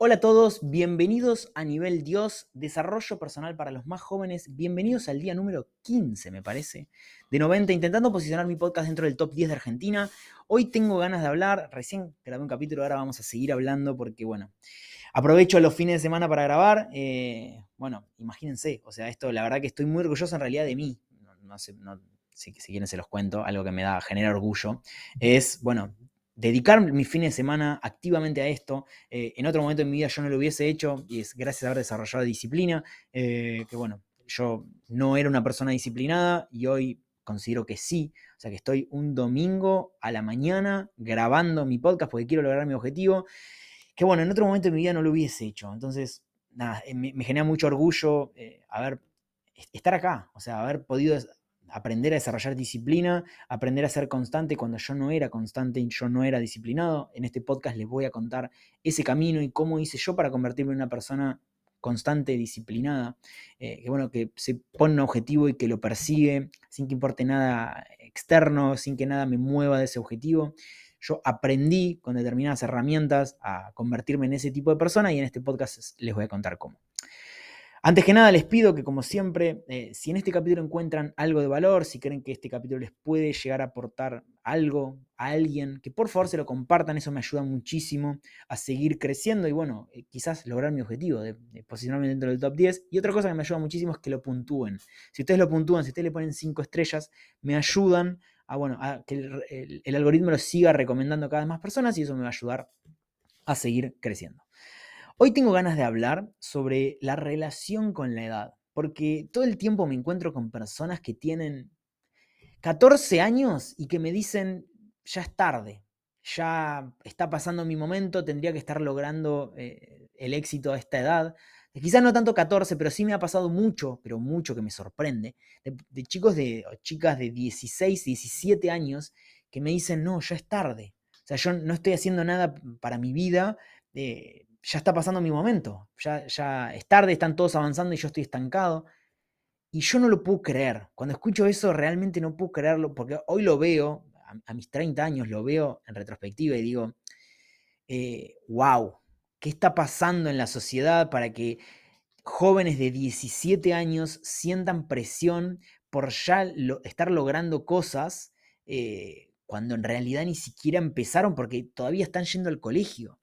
Hola a todos, bienvenidos a Nivel Dios, desarrollo personal para los más jóvenes, bienvenidos al día número 15, me parece, de 90, intentando posicionar mi podcast dentro del top 10 de Argentina. Hoy tengo ganas de hablar, recién grabé un capítulo, ahora vamos a seguir hablando porque, bueno, aprovecho los fines de semana para grabar. Eh, bueno, imagínense, o sea, esto, la verdad que estoy muy orgulloso en realidad de mí, no, sé, si, si quieren se los cuento, algo que me da, genera orgullo, es, bueno, dedicar mis fines de semana activamente a esto. Eh, en otro momento de mi vida yo no lo hubiese hecho y es gracias a haber desarrollado disciplina, eh, que bueno, yo no era una persona disciplinada y hoy considero que sí. O sea que estoy un domingo a la mañana grabando mi podcast porque quiero lograr mi objetivo. Que bueno, en otro momento de mi vida no lo hubiese hecho. Entonces, nada, eh, me, genera mucho orgullo haber, estar acá, o sea, haber podido aprender a desarrollar disciplina, aprender a ser constante cuando yo no era constante y yo no era disciplinado. En este podcast les voy a contar ese camino y cómo hice yo para convertirme en una persona constante, disciplinada, eh, que bueno, que se pone un objetivo y que lo persigue sin que importe nada externo, sin que nada me mueva de ese objetivo. Yo aprendí con determinadas herramientas a convertirme en ese tipo de persona y en este podcast les voy a contar cómo. Antes que nada, les pido que, como siempre, eh, si en este capítulo encuentran algo de valor, si creen que este capítulo les puede llegar a aportar algo a alguien, que por favor se lo compartan, eso me ayuda muchísimo a seguir creciendo y, bueno, eh, quizás lograr mi objetivo de, posicionarme dentro del top 10. Y otra cosa que me ayuda muchísimo es que lo puntúen. Si ustedes lo puntúan, si ustedes le ponen 5 estrellas, me ayudan a, bueno, que el, el algoritmo lo siga recomendando a cada vez más personas y eso me va a ayudar a seguir creciendo. Hoy tengo ganas de hablar sobre la relación con la edad, porque todo el tiempo me encuentro con personas que tienen 14 años y que me dicen, ya es tarde, ya está pasando mi momento, tendría que estar logrando eh, el éxito a esta edad. Quizás no tanto 14, pero sí me ha pasado mucho, pero mucho que me sorprende, de, chicos de, o chicas de 16, 17 años que me dicen, no, ya es tarde. O sea, yo no estoy haciendo nada para mi vida, eh, ya está pasando mi momento, ya, ya es tarde, están todos avanzando y yo estoy estancado. Y yo no lo puedo creer. Cuando escucho eso realmente no puedo creerlo porque hoy lo veo, a, mis 30 años lo veo en retrospectiva y digo, wow, eh, ¿qué está pasando en la sociedad para que jóvenes de 17 años sientan presión por ya estar logrando cosas eh, cuando en realidad ni siquiera empezaron porque todavía están yendo al colegio?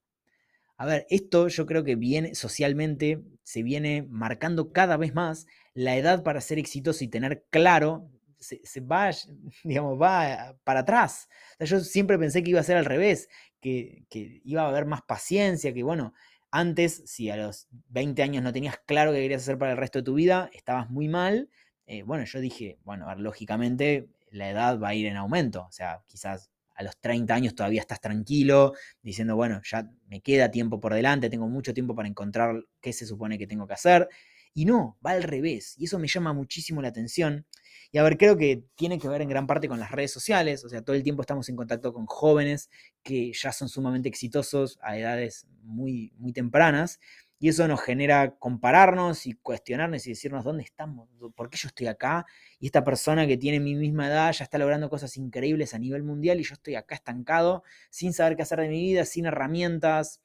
A ver, esto yo creo que viene socialmente, se viene marcando cada vez más la edad para ser exitoso y tener claro, se, va, digamos, va para atrás. yo siempre pensé que iba a ser al revés, que, iba a haber más paciencia, que bueno, antes, si a los 20 años no tenías claro qué querías hacer para el resto de tu vida, estabas muy mal. Eh, bueno, yo dije, bueno, a ver, lógicamente la edad va a ir en aumento, o sea, quizás a los 30 años todavía estás tranquilo, diciendo, bueno, ya me queda tiempo por delante, tengo mucho tiempo para encontrar qué se supone que tengo que hacer. Y no, va al revés. Y eso me llama muchísimo la atención. Y a ver, creo que tiene que ver en gran parte con las redes sociales. O sea, todo el tiempo estamos en contacto con jóvenes que ya son sumamente exitosos a edades muy, muy tempranas. Y eso nos genera compararnos y cuestionarnos y decirnos dónde estamos, por qué yo estoy acá y esta persona que tiene mi misma edad ya está logrando cosas increíbles a nivel mundial y yo estoy acá estancado sin saber qué hacer de mi vida, sin herramientas,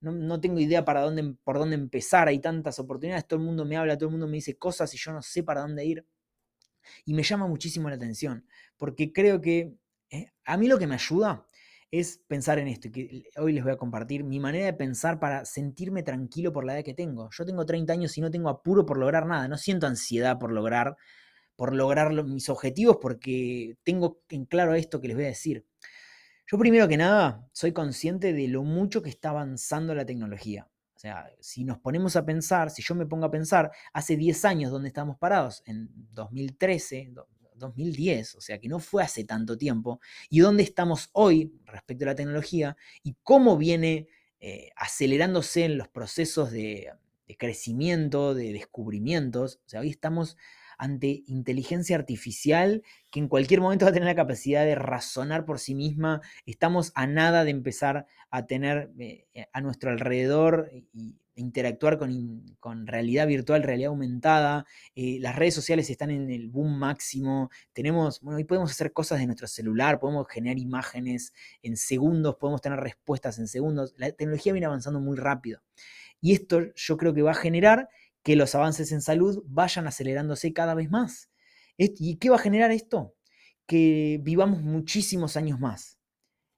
no, tengo idea para dónde, por dónde empezar, hay tantas oportunidades, todo el mundo me habla, todo el mundo me dice cosas y yo no sé para dónde ir. Y me llama muchísimo la atención, porque creo que eh, a mí lo que me ayuda es pensar en esto, que hoy les voy a compartir mi manera de pensar para sentirme tranquilo por la edad que tengo. Yo tengo 30 años y no tengo apuro por lograr nada, no siento ansiedad por lograr, por lograr mis objetivos porque tengo en claro esto que les voy a decir. Yo primero que nada soy consciente de lo mucho que está avanzando la tecnología. O sea, si nos ponemos a pensar, si yo me pongo a pensar, hace 10 años donde estamos parados, en 2013, 2010, o sea que no fue hace tanto tiempo, y dónde estamos hoy respecto a la tecnología y cómo viene eh, acelerándose en los procesos de, crecimiento, de descubrimientos. O sea, hoy estamos ante inteligencia artificial que en cualquier momento va a tener la capacidad de razonar por sí misma. Estamos a nada de empezar a tener eh, a nuestro alrededor y interactuar con, realidad virtual, realidad aumentada. Eh, las redes sociales están en el boom máximo. Tenemos, bueno, hoy podemos hacer cosas de nuestro celular, podemos generar imágenes en segundos, podemos tener respuestas en segundos. La tecnología viene avanzando muy rápido. Y esto yo creo que va a generar que los avances en salud vayan acelerándose cada vez más. ¿Y qué va a generar esto? Que vivamos muchísimos años más.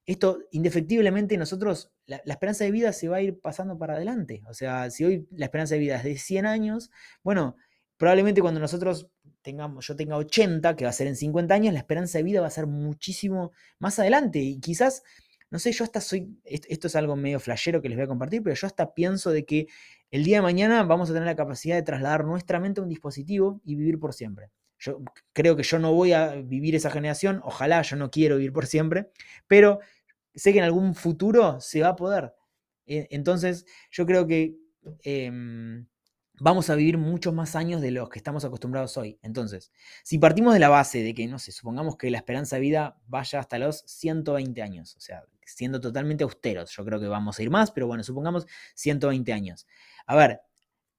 Esto, indefectiblemente, nosotros, la, esperanza de vida se va a ir pasando para adelante. O sea, si hoy la esperanza de vida es de 100 años, bueno, probablemente cuando nosotros tengamos, yo tenga 80, que va a ser en 50 años, la esperanza de vida va a ser muchísimo más adelante. Y quizás, no sé, yo hasta soy, esto es algo medio flashero que les voy a compartir, pero yo hasta pienso de que el día de mañana vamos a tener la capacidad de trasladar nuestra mente a un dispositivo y vivir por siempre. Yo creo que yo no voy a vivir esa generación, ojalá yo no quiero vivir por siempre, pero sé que en algún futuro se va a poder. E, entonces, yo creo que em, vamos a vivir muchos más años de los que estamos acostumbrados hoy. Entonces, si partimos de la base de que, no sé, supongamos que la esperanza de vida vaya hasta los 120 años, o sea, siendo totalmente austeros, yo creo que vamos a ir más, pero bueno, supongamos 120 años. A ver,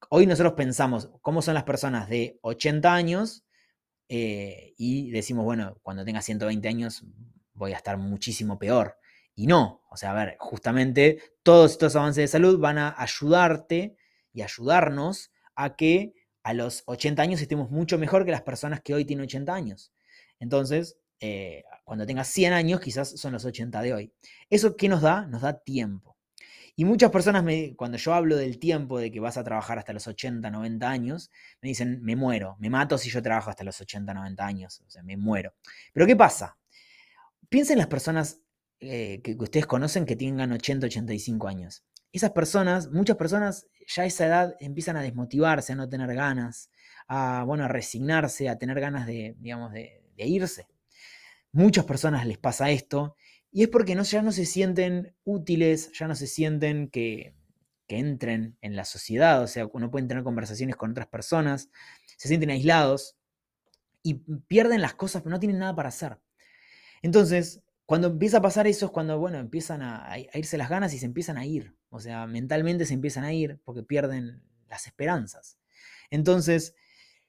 hoy nosotros pensamos cómo son las personas de 80 años eh, y decimos, bueno, cuando tenga 120 años voy a estar muchísimo peor. Y no, o sea, a ver, justamente todos estos avances de salud van a ayudarte y ayudarnos a que a los 80 años estemos mucho mejor que las personas que hoy tienen 80 años. Entonces, eh, cuando tengas 100 años, quizás son los 80 de hoy. ¿Eso qué nos da? Nos da tiempo. Y muchas personas, me, cuando yo hablo del tiempo de que vas a trabajar hasta los 80, 90 años, me dicen, me muero, me mato si yo trabajo hasta los 80, 90 años, o sea, me muero. Pero ¿qué pasa? Piensen en las personas eh, que, ustedes conocen que tengan 80, 85 años. Esas personas, muchas personas ya a esa edad empiezan a desmotivarse, a no tener ganas, a, bueno, a resignarse, a tener ganas de, digamos, de, irse. Muchas personas les pasa esto y es porque no, ya no se sienten útiles, ya no se sienten que, que entren en la sociedad, o sea, no pueden tener conversaciones con otras personas, se sienten aislados y pierden las cosas, pero no tienen nada para hacer. Entonces, cuando empieza a pasar eso es cuando, bueno, empiezan a, irse las ganas y se empiezan a ir. O sea, mentalmente se empiezan a ir porque pierden las esperanzas. Entonces,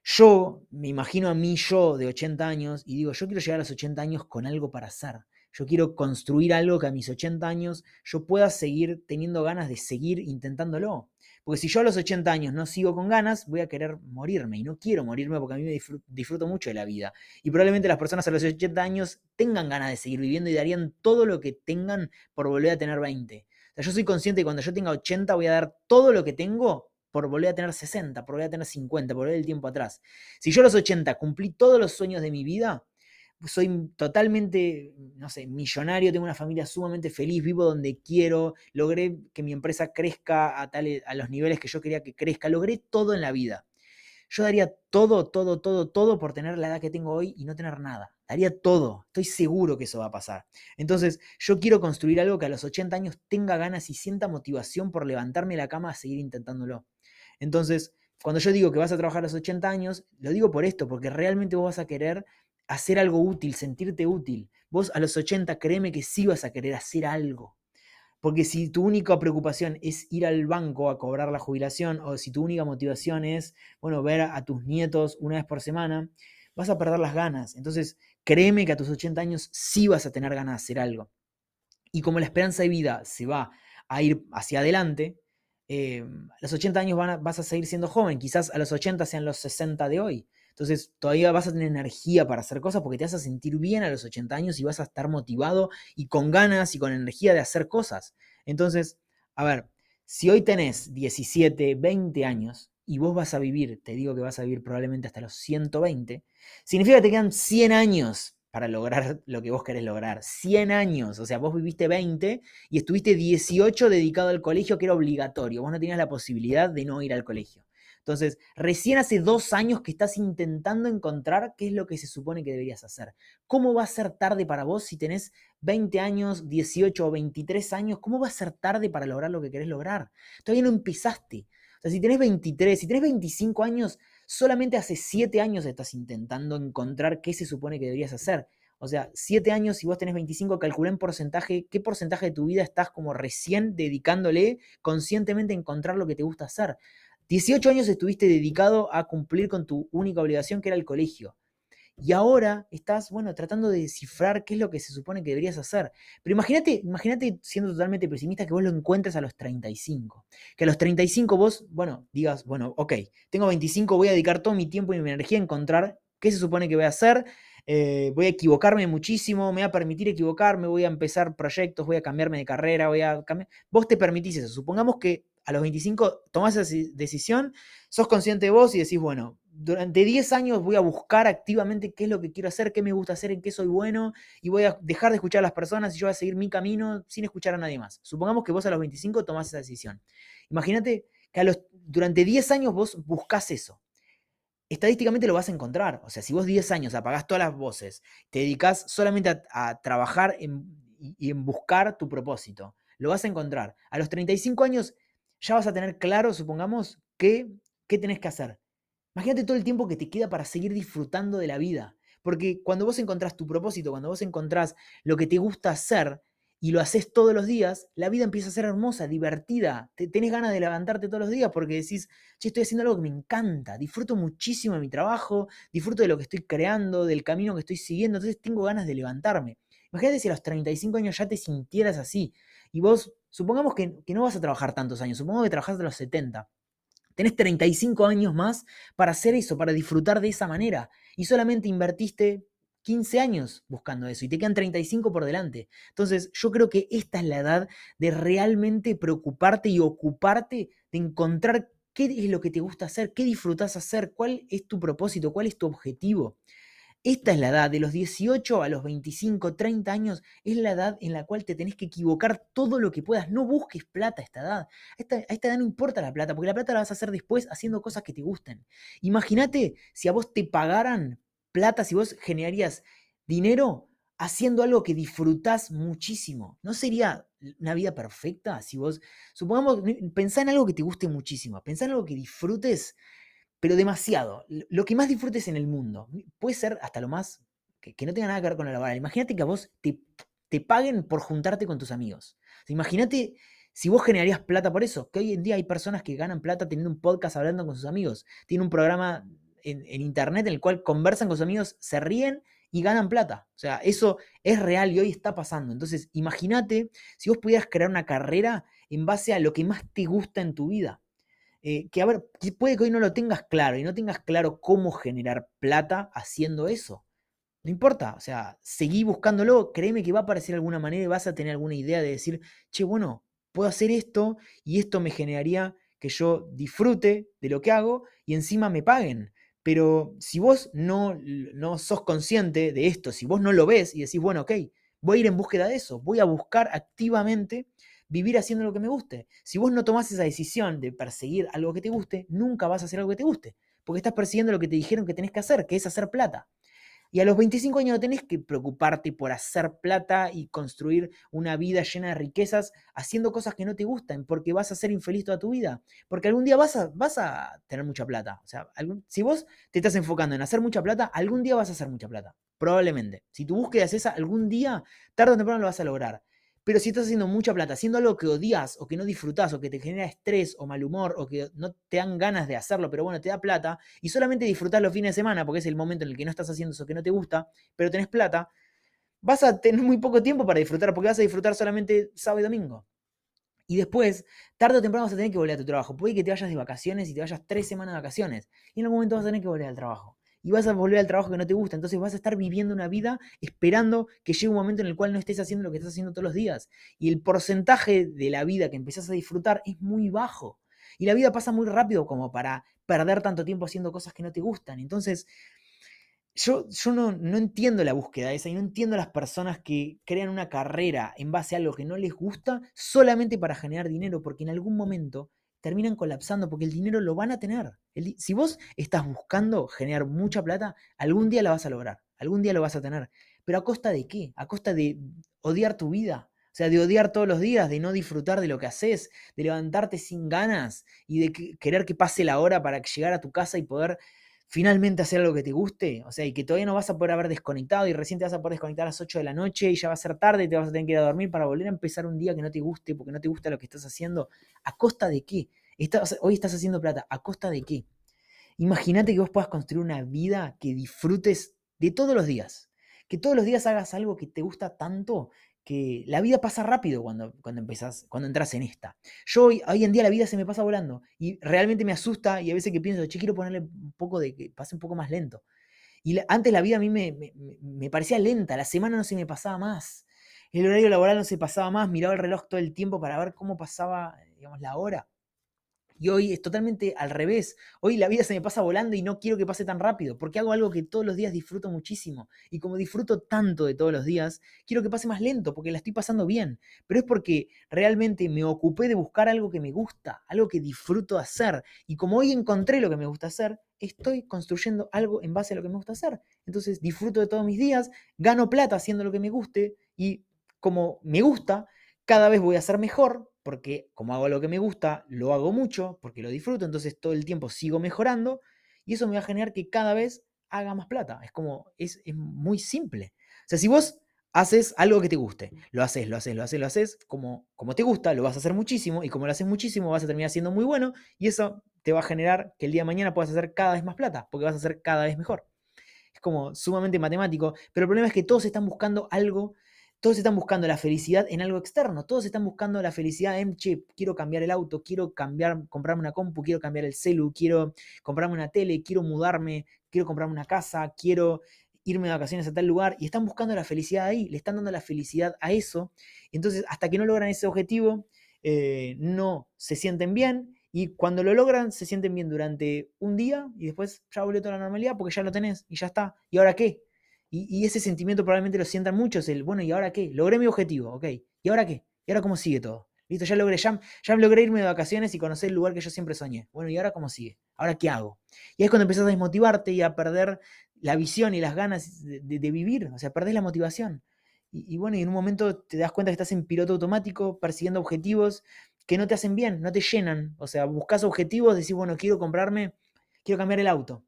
yo me imagino a mí yo de 80 años y digo, yo quiero llegar a los 80 años con algo para hacer. Yo quiero construir algo que a mis 80 años yo pueda seguir teniendo ganas de seguir intentándolo. Porque si yo a los 80 años no sigo con ganas, voy a querer morirme. Y no quiero morirme porque a mí me disfruto, mucho de la vida. Y probablemente las personas a los 80 años tengan ganas de seguir viviendo y darían todo lo que tengan por volver a tener 20. O sea, yo soy consciente que cuando yo tenga 80 voy a dar todo lo que tengo por volver a tener 60, por volver a tener 50, por volver el tiempo atrás. Si yo a los 80 cumplí todos los sueños de mi vida, soy totalmente, no sé, millonario, tengo una familia sumamente feliz, vivo donde quiero, logré que mi empresa crezca a, tal, a los niveles que yo quería que crezca, logré todo en la vida. Yo daría todo, todo, todo, todo por tener la edad que tengo hoy y no tener nada. Daría todo. Estoy seguro que eso va a pasar. Entonces, yo quiero construir algo que a los 80 años tenga ganas y sienta motivación por levantarme de la cama a seguir intentándolo. Entonces, cuando yo digo que vas a trabajar a los 80 años, lo digo por esto, porque realmente vos vas a querer hacer algo útil, sentirte útil. Vos a los 80, créeme que sí vas a querer hacer algo. Porque si tu única preocupación es ir al banco a cobrar la jubilación, o si tu única motivación es, bueno, ver a tus nietos una vez por semana, vas a perder las ganas. Entonces, créeme que a tus 80 años sí vas a tener ganas de hacer algo. Y como la esperanza de vida se va a ir hacia adelante, eh, a los 80 años vas a seguir siendo joven, quizás a los 80 sean los 60 de hoy. Entonces todavía vas a tener energía para hacer cosas porque te vas a sentir bien a los 80 años y vas a estar motivado y con ganas y con energía de hacer cosas. Entonces, a ver, si hoy tenés 17, 20 años y vos vas a vivir, te digo que vas a vivir probablemente hasta los 120, significa que te quedan 100 años para lograr lo que vos querés lograr. 100 años, o sea, vos viviste 20 y estuviste 18 dedicado al colegio que era obligatorio, vos no tenías la posibilidad de no ir al colegio. Entonces, recién hace dos años que estás intentando encontrar qué es lo que se supone que deberías hacer. ¿Cómo va a ser tarde para vos si tenés 20 años, 18 o 23 años? ¿Cómo va a ser tarde para lograr lo que querés lograr? Todavía no empezaste. O sea, si tenés 23, si tenés 25 años, solamente hace siete años estás intentando encontrar qué se supone que deberías hacer. O sea, siete años, si vos tenés 25, calculé en porcentaje, qué porcentaje de tu vida estás como recién dedicándole conscientemente a encontrar lo que te gusta hacer. 18 años estuviste dedicado a cumplir con tu única obligación, que era el colegio. Y ahora estás, bueno, tratando de descifrar qué es lo que se supone que deberías hacer. Pero imagínate, imagínate siendo totalmente pesimista que vos lo encuentres a los 35. Que a los 35 vos, bueno, digas, bueno, ok, tengo 25, voy a dedicar todo mi tiempo y mi energía a encontrar qué se supone que voy a hacer. Eh, voy a equivocarme muchísimo, me voy a permitir equivocarme, voy a empezar proyectos, voy a cambiarme de carrera, voy a cambiar. Vos te permitís eso. Supongamos que a los 25 tomás esa decisión, sos consciente de vos y decís, bueno, durante 10 años voy a buscar activamente qué es lo que quiero hacer, qué me gusta hacer, en qué soy bueno, y voy a dejar de escuchar a las personas y yo voy a seguir mi camino sin escuchar a nadie más. Supongamos que vos a los 25 tomás esa decisión. Imagínate que a los, durante 10 años vos buscás eso. Estadísticamente lo vas a encontrar. O sea, si vos 10 años apagás todas las voces, te dedicas solamente a, trabajar y en buscar tu propósito, lo vas a encontrar. A los 35 años ya vas a tener claro, supongamos, qué, qué tenés que hacer. Imagínate todo el tiempo que te queda para seguir disfrutando de la vida. Porque cuando vos encontrás tu propósito, cuando vos encontrás lo que te gusta hacer y lo haces todos los días, la vida empieza a ser hermosa, divertida. Te, tenés ganas de levantarte todos los días porque decís, che, estoy haciendo algo que me encanta, disfruto muchísimo de mi trabajo, disfruto de lo que estoy creando, del camino que estoy siguiendo, entonces tengo ganas de levantarme. Imagínate si a los 35 años ya te sintieras así y vos, supongamos que, que no vas a trabajar tantos años, supongamos que trabajás de los 70 Tenés 35 años más para hacer eso, para disfrutar de esa manera. Y solamente invertiste 15 años buscando eso y te quedan 35 por delante. Entonces, yo creo que esta es la edad de realmente preocuparte y ocuparte de encontrar qué es lo que te gusta hacer, qué disfrutas hacer, cuál es tu propósito, cuál es tu objetivo. Esta es la edad, de los 18 a los 25, 30 años, es la edad en la cual te tenés que equivocar todo lo que puedas. No busques plata a esta edad. A esta, edad no importa la plata, porque la plata la vas a hacer después haciendo cosas que te gusten. Imagínate si a vos te pagaran plata, si vos generarías dinero haciendo algo que disfrutás muchísimo. ¿No sería una vida perfecta si vos, supongamos, pensá en algo que te guste muchísimo, pensá en algo que disfrutes pero demasiado. Lo que más disfrutes en el mundo. Puede ser hasta lo más que, no tenga nada que ver con la laboral. Imagínate que a vos te, te paguen por juntarte con tus amigos. Imagínate si vos generarías plata por eso, que hoy en día hay personas que ganan plata teniendo un podcast hablando con sus amigos. Tienen un programa en, en internet en el cual conversan con sus amigos, se ríen y ganan plata. O sea, eso es real y hoy está pasando. Entonces, imagínate si vos pudieras crear una carrera en base a lo que más te gusta en tu vida. Eh, que a ver, puede que hoy no lo tengas claro y no tengas claro cómo generar plata haciendo eso. No importa, o sea, seguí buscándolo, créeme que va a aparecer alguna manera y vas a tener alguna idea de decir, che, bueno, puedo hacer esto y esto me generaría que yo disfrute de lo que hago y encima me paguen. Pero si vos no, no sos consciente de esto, si vos no lo ves y decís, bueno, ok, voy a ir en búsqueda de eso, voy a buscar activamente vivir haciendo lo que me guste. Si vos no tomás esa decisión de perseguir algo que te guste, nunca vas a hacer algo que te guste, porque estás persiguiendo lo que te dijeron que tenés que hacer, que es hacer plata. Y a los 25 años no tenés que preocuparte por hacer plata y construir una vida llena de riquezas haciendo cosas que no te gustan, porque vas a ser infeliz toda tu vida. Porque algún día vas a, vas a tener mucha plata. O sea, si vos te estás enfocando en hacer mucha plata, algún día vas a hacer mucha plata. Probablemente. Si tu búsqueda es esa, algún día, tarde o temprano lo vas a lograr. Pero si estás haciendo mucha plata, haciendo algo que odias o que no disfrutas o que te genera estrés o mal humor o que no te dan ganas de hacerlo, pero bueno, te da plata y solamente disfrutas los fines de semana porque es el momento en el que no estás haciendo eso que no te gusta, pero tenés plata, vas a tener muy poco tiempo para disfrutar porque vas a disfrutar solamente sábado y domingo. Y después, tarde o temprano vas a tener que volver a tu trabajo. Puede que te vayas de vacaciones y te vayas tres semanas de vacaciones. Y en algún momento vas a tener que volver al trabajo y vas a volver al trabajo que no te gusta. Entonces vas a estar viviendo una vida esperando que llegue un momento en el cual no estés haciendo lo que estás haciendo todos los días. Y el porcentaje de la vida que empezás a disfrutar es muy bajo. Y la vida pasa muy rápido como para perder tanto tiempo haciendo cosas que no te gustan. Entonces, yo, yo no, no, entiendo la búsqueda esa y no entiendo las personas que crean una carrera en base a algo que no les gusta solamente para generar dinero, porque en algún momento terminan colapsando porque el dinero lo van a tener. si vos estás buscando generar mucha plata, algún día la vas a lograr, algún día lo vas a tener. Pero a costa de qué? A costa de odiar tu vida. O sea, de odiar todos los días, de no disfrutar de lo que haces, de levantarte sin ganas y de querer que pase la hora para llegar a tu casa y poder finalmente hacer algo que te guste, o sea, y que todavía no vas a poder haber desconectado y recién te vas a poder desconectar a las 8 de la noche y ya va a ser tarde y te vas a tener que ir a dormir para volver a empezar un día que no te guste porque no te gusta lo que estás haciendo, ¿a costa de qué? hoy estás haciendo plata, ¿a costa de qué? Imagínate que vos puedas construir una vida que disfrutes de todos los días, que todos los días hagas algo que te gusta tanto que la vida pasa rápido cuando, cuando empezás, cuando entras en esta. Yo hoy, hoy, en día la vida se me pasa volando y realmente me asusta y a veces que pienso, che, quiero ponerle un poco de que pase un poco más lento. Y antes la vida a mí me, me, me, parecía lenta, la semana no se me pasaba más, el horario laboral no se pasaba más, miraba el reloj todo el tiempo para ver cómo pasaba, digamos, la hora. Y hoy es totalmente al revés. Hoy la vida se me pasa volando y no quiero que pase tan rápido, porque hago algo que todos los días disfruto muchísimo. Y como disfruto tanto de todos los días, quiero que pase más lento, porque la estoy pasando bien. Pero es porque realmente me ocupé de buscar algo que me gusta, algo que disfruto hacer. Y como hoy encontré lo que me gusta hacer, estoy construyendo algo en base a lo que me gusta hacer. Entonces disfruto de todos mis días, gano plata haciendo lo que me guste y como me gusta, cada vez voy a ser mejor porque como hago lo que me gusta, lo hago mucho, porque lo disfruto, entonces todo el tiempo sigo mejorando y eso me va a generar que cada vez haga más plata. Es como, es, muy simple. O sea, si vos haces algo que te guste, lo haces, lo haces, lo haces, lo haces, como, como te gusta, lo vas a hacer muchísimo y como lo haces muchísimo vas a terminar siendo muy bueno y eso te va a generar que el día de mañana puedas hacer cada vez más plata, porque vas a ser cada vez mejor. Es como sumamente matemático, pero el problema es que todos están buscando algo todos están buscando la felicidad en algo externo, todos están buscando la felicidad en, che, quiero cambiar el auto, quiero cambiar, comprarme una compu, quiero cambiar el celu, quiero comprarme una tele, quiero mudarme, quiero comprarme una casa, quiero irme de vacaciones a tal lugar, y están buscando la felicidad ahí, le están dando la felicidad a eso, entonces hasta que no logran ese objetivo, eh, no se sienten bien, y cuando lo logran, se sienten bien durante un día, y después ya volvió toda la normalidad porque ya lo tenés, y ya está, ¿y ahora qué? Y, ese sentimiento probablemente lo sientan muchos, el, bueno, ¿y ahora qué? Logré mi objetivo, ok. ¿Y ahora qué? ¿Y ahora cómo sigue todo? Listo, ya logré, ya, ya logré irme de vacaciones y conocer el lugar que yo siempre soñé. Bueno, ¿y ahora cómo sigue? ¿Ahora qué hago? Y es cuando empezás a desmotivarte y a perder la visión y las ganas de, vivir, o sea, perdés la motivación. Y, bueno, y en un momento te das cuenta que estás en piloto automático, persiguiendo objetivos que no te hacen bien, no te llenan. O sea, buscas objetivos, decís, bueno, quiero comprarme, quiero cambiar el auto.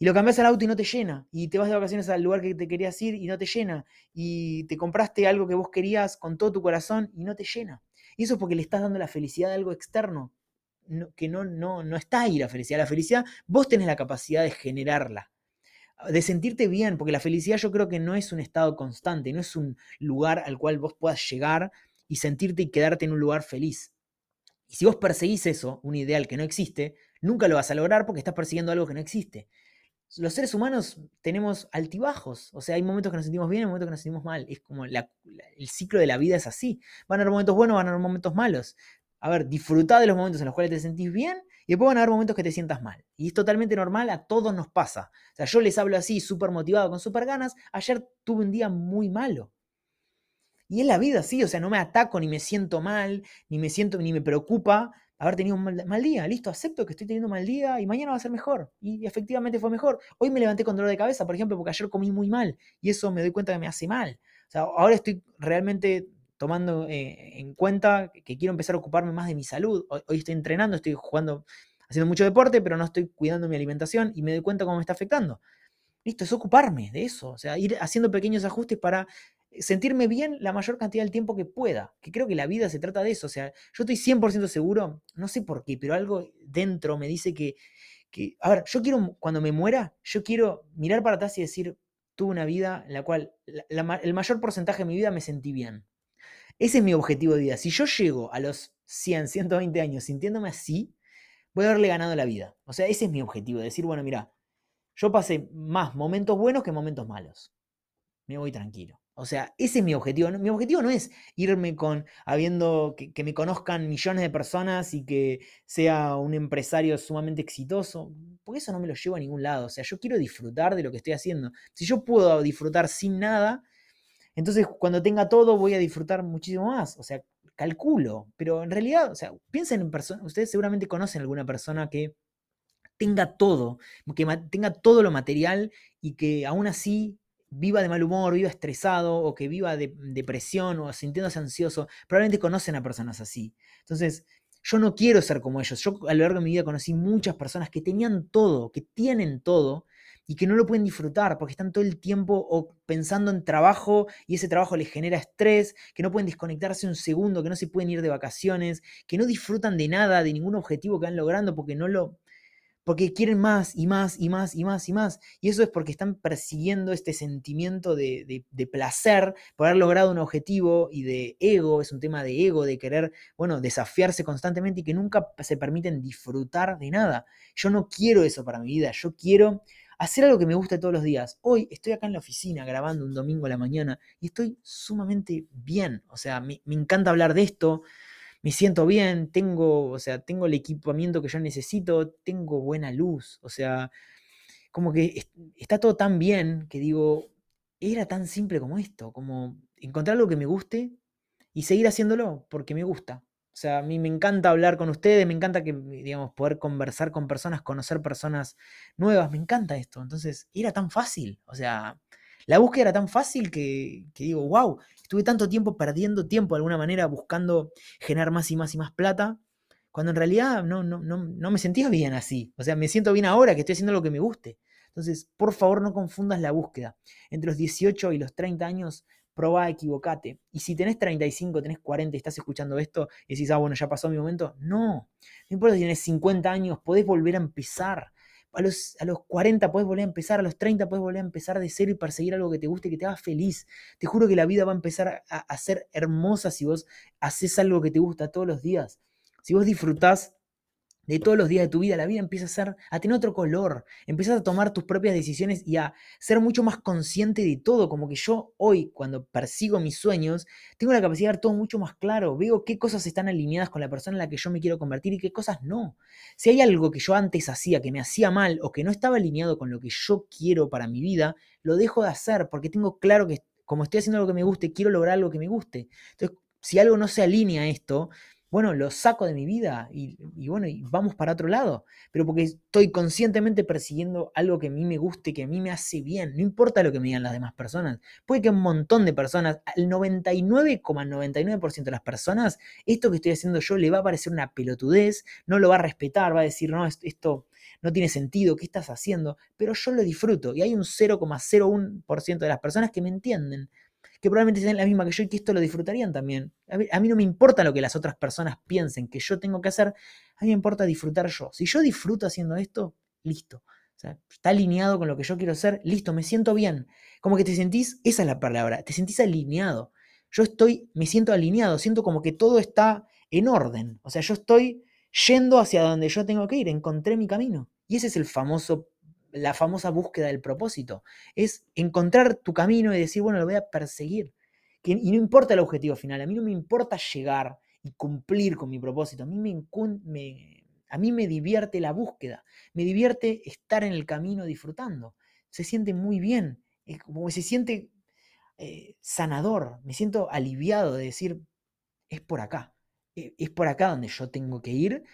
Y lo cambias al auto y no te llena. Y te vas de vacaciones al lugar que te querías ir y no te llena. Y te compraste algo que vos querías con todo tu corazón y no te llena. Y eso es porque le estás dando la felicidad a algo externo, que no, no, no está ahí la felicidad. La felicidad, vos tenés la capacidad de generarla, de sentirte bien, porque la felicidad yo creo que no es un estado constante, no es un lugar al cual vos puedas llegar y sentirte y quedarte en un lugar feliz. Y si vos perseguís eso, un ideal que no existe, nunca lo vas a lograr porque estás persiguiendo algo que no existe los seres humanos tenemos altibajos, o sea, hay momentos que nos sentimos bien y momentos que nos sentimos mal. Es como el ciclo de la vida es así. Van a haber momentos buenos, van a haber momentos malos. A ver, disfruta de los momentos en los cuales te sentís bien y después van a haber momentos que te sientas mal. Y es totalmente normal, a todos nos pasa. O sea, yo les hablo así, súper motivado, con súper ganas. Ayer tuve un día muy malo. Y es la vida así, o sea, no me ataco, ni me siento mal, ni me siento, ni me preocupa haber tenido un mal, día. Listo, acepto que estoy teniendo un mal día y mañana va a ser mejor. Y efectivamente fue mejor. Hoy me levanté con dolor de cabeza, por ejemplo, porque ayer comí muy mal y eso me doy cuenta que me hace mal. O sea, ahora estoy realmente tomando eh, en cuenta que quiero empezar a ocuparme más de mi salud. Hoy, estoy entrenando, estoy jugando, haciendo mucho deporte, pero no estoy cuidando mi alimentación y me doy cuenta cómo me está afectando. Listo, es ocuparme de eso, o sea, ir haciendo pequeños ajustes para sentirme bien la mayor cantidad del tiempo que pueda, que creo que la vida se trata de eso, o sea, yo estoy 100% seguro, no sé por qué, pero algo dentro me dice que, que, a ver, yo quiero, cuando me muera, yo quiero mirar para atrás y decir, tuve una vida en la cual el mayor porcentaje de mi vida me sentí bien. Ese es mi objetivo de vida. Si yo llego a los 100, 120 años sintiéndome así, voy a haberle ganado la vida. O sea, ese es mi objetivo, decir, bueno, mira, yo pasé más momentos buenos que momentos malos. Me voy tranquilo. O sea, ese es mi objetivo. Mi objetivo no es irme con, habiendo, que, me conozcan millones de personas y que sea un empresario sumamente exitoso, porque eso no me lo llevo a ningún lado. O sea, yo quiero disfrutar de lo que estoy haciendo. Si yo puedo disfrutar sin nada, entonces cuando tenga todo voy a disfrutar muchísimo más. O sea, calculo. Pero en realidad, o sea, piensen en personas, ustedes seguramente conocen alguna persona que tenga todo, que tenga todo lo material y que aún así viva de mal humor, viva estresado o que viva de depresión o sintiéndose ansioso, probablemente conocen a personas así. Entonces, Yo no quiero ser como ellos. Yo a lo largo de mi vida conocí muchas personas que tenían todo, que tienen todo, y que no lo pueden disfrutar porque están todo el tiempo pensando en trabajo y ese trabajo les genera estrés, que no pueden desconectarse un segundo, que no se pueden ir de vacaciones, que no disfrutan de nada, de ningún objetivo que van logrando porque no lo porque quieren más y más y más y más y más. Y eso es porque están persiguiendo este sentimiento de, de, placer por haber logrado un objetivo y de ego, es un tema de ego, de querer, bueno, desafiarse constantemente y que nunca se permiten disfrutar de nada. Yo no quiero eso para mi vida, yo quiero hacer algo que me guste todos los días. Hoy estoy acá en la oficina grabando un domingo a la mañana y estoy sumamente bien. O sea, me, encanta hablar de esto, me siento bien, tengo, o sea, tengo el equipamiento que yo necesito, tengo buena luz, o sea, como que está todo tan bien que digo, era tan simple como esto, como encontrar algo que me guste y seguir haciéndolo porque me gusta. O sea, a mí me encanta hablar con ustedes, me encanta que, digamos, poder conversar con personas, conocer personas nuevas, me encanta esto. Entonces, era tan fácil. O sea, la búsqueda era tan fácil que, digo, wow, estuve tanto tiempo perdiendo tiempo de alguna manera buscando generar más y más y más plata, cuando en realidad no, no, no, no me sentía bien así. O sea, me siento bien ahora que estoy haciendo lo que me guste. Entonces, por favor, no confundas la búsqueda. Entre los 18 y los 30 años probá, equivocate. Y si tenés 35, tenés 40 y estás escuchando esto y decís, ah, bueno, ya pasó mi momento, no. No importa si tienes 50 años, podés volver a empezar. A los, a los 40 podés volver a empezar, a los 30 podés volver a empezar de cero y perseguir algo que te guste, que te haga feliz. Te juro que la vida va a empezar a, a ser hermosa si vos haces algo que te gusta todos los días. Si vos disfrutás de todos los días de tu vida, la vida empieza a ser, a tener otro color, empiezas a tomar tus propias decisiones y a ser mucho más consciente de todo, como que yo hoy, cuando persigo mis sueños, tengo la capacidad de ver todo mucho más claro, veo qué cosas están alineadas con la persona en la que yo me quiero convertir y qué cosas no. Si hay algo que yo antes hacía que me hacía mal o que no estaba alineado con lo que yo quiero para mi vida, lo dejo de hacer porque tengo claro que como estoy haciendo algo que me guste, quiero lograr algo que me guste. Entonces, si algo no se alinea a esto, bueno, lo saco de mi vida y, bueno, y vamos para otro lado. Pero porque estoy conscientemente persiguiendo algo que a mí me guste, que a mí me hace bien. No importa lo que me digan las demás personas. Puede que un montón de personas, al 99,99% de las personas, esto que estoy haciendo yo le va a parecer una pelotudez, no lo va a respetar, va a decir, no, esto no tiene sentido, ¿qué estás haciendo? Pero yo lo disfruto y hay un 0,01% de las personas que me entienden que probablemente sean la misma que yo y que esto lo disfrutarían también. A mí, no me importa lo que las otras personas piensen que yo tengo que hacer, a mí me importa disfrutar yo. Si yo disfruto haciendo esto, listo. Está alineado con lo que yo quiero hacer, listo, me siento bien. Como que te sentís, esa es la palabra, te sentís alineado. Yo estoy, me siento alineado, siento como que todo está en orden. O sea, yo estoy yendo hacia donde yo tengo que ir, encontré mi camino. Y ese es el famoso la famosa búsqueda del propósito. Es encontrar tu camino y decir, bueno, lo voy a perseguir. y no importa el objetivo final, a mí no me importa llegar y cumplir con mi propósito. A mí me, a mí me divierte la búsqueda, me divierte estar en el camino disfrutando. Se siente muy bien, es como se siente eh, sanador, me siento aliviado de decir, es por acá, e, es por acá donde yo tengo que ir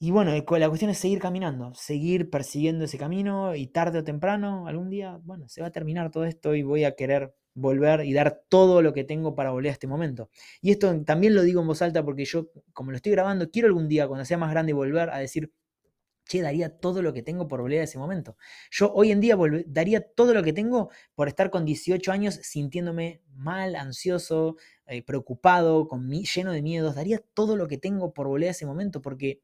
y bueno, la cuestión es seguir caminando, seguir persiguiendo ese camino y tarde o temprano, algún día, bueno, se va a terminar todo esto y voy a querer volver y dar todo lo que tengo para volver a este momento. Y esto también lo digo en voz alta porque yo, como lo estoy grabando, quiero algún día, cuando sea más grande, volver a decir, che, daría todo lo que tengo por volver a ese momento. Yo hoy en día daría todo lo que tengo por estar con 18 años sintiéndome mal, ansioso, eh, preocupado, con lleno de miedos. Daría todo lo que tengo por volver a ese momento porque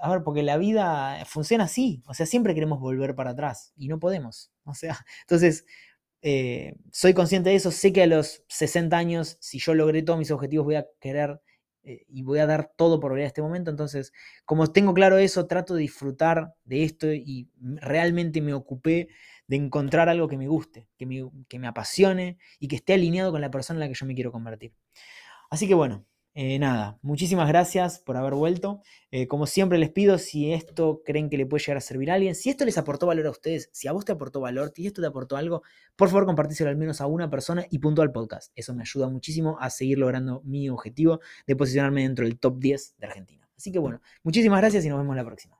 a ver, porque la vida funciona así, o sea, siempre queremos volver para atrás y no podemos, o sea, entonces, eh, soy consciente de eso, sé que a los 60 años, si yo logré todos mis objetivos, voy a querer eh, y voy a dar todo por volver este momento, entonces, como tengo claro eso, trato de disfrutar de esto y realmente me ocupé de encontrar algo que me guste, que me apasione y que esté alineado con la persona en la que yo me quiero convertir. Así que bueno, eh, nada, muchísimas gracias por haber vuelto. Eh, como siempre les pido, si esto creen que le puede llegar a servir a alguien, si esto les aportó valor a ustedes, si a vos te aportó valor, si esto te aportó algo, por favor compartíselo al menos a una persona y punto al podcast. Eso me ayuda muchísimo a seguir logrando mi objetivo de posicionarme dentro del top 10 de Argentina. Así que bueno, muchísimas gracias y nos vemos la próxima.